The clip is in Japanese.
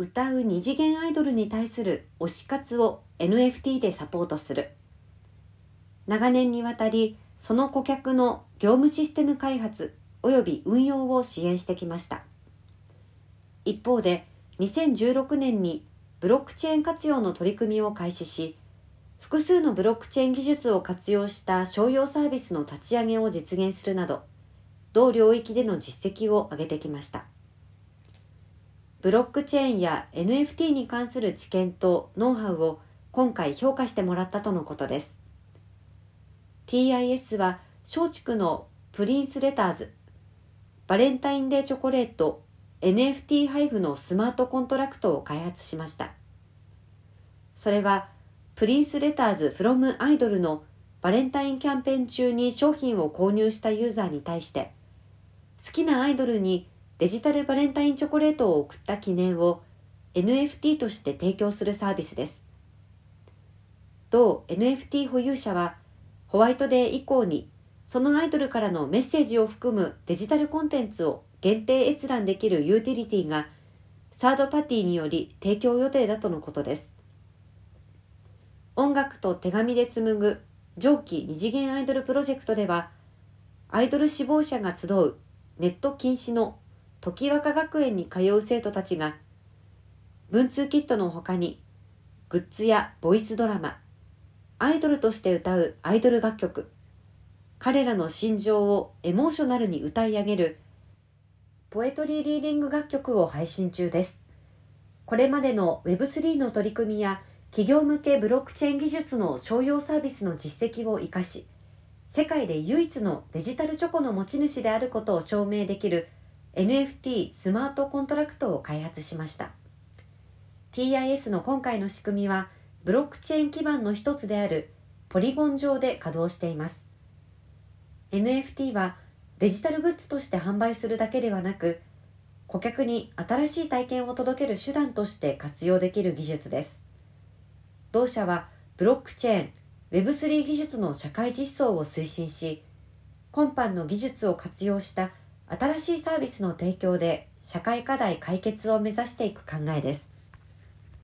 歌う二次元アイドルに対する推し活を NFT でサポートする。長年にわたりその顧客の業務システム開発及び運用を支援してきました。一方で2016年にブロックチェーン活用の取り組みを開始し複数のブロックチェーン技術を活用した商用サービスの立ち上げを実現するなど同領域での実績を上げてきました。ブロックチェーンや NFT に関する知見とノウハウを今回評価してもらったとのことです。TIS は松竹のプリンスレターズバレンタインデーチョコレート NFT 配布のスマートコントラクトを開発しました。それはプリンスレターズフロムアイドルのバレンタインキャンペーン中に商品を購入したユーザーに対して好きなアイドルにデジタルバレンタインチョコレートを送った記念を NFT として提供するサービスです。同 NFT 保有者はホワイトデー以降にそのアイドルからのメッセージを含むデジタルコンテンツを限定閲覧できるユーティリティがサードパティにより提供予定だとのことです。音楽と手紙で紡ぐ上記二次元アイドルプロジェクトではアイドル志望者が集うネット禁止の時若学園に通う生徒たちが文通キットの他にグッズやボイスドラマアイドルとして歌うアイドル楽曲彼らの心情をエモーショナルに歌い上げるポエトリーリーディング楽曲を配信中です。これまでの Web3 の取り組みや企業向けブロックチェーン技術の商用サービスの実績を生かし世界で唯一のデジタルチョコの持ち主であることを証明できる NFT スマートコントラクトを開発しました。TIS の今回の仕組みはブロックチェーン基盤の一つであるポリゴン上で稼働しています。NFT はデジタルグッズとして販売するだけではなく顧客に新しい体験を届ける手段として活用できる技術です。同社はブロックチェーン Web3 技術の社会実装を推進し今般の技術を活用した新しいサービスの提供で社会課題解決を目指していく考えです。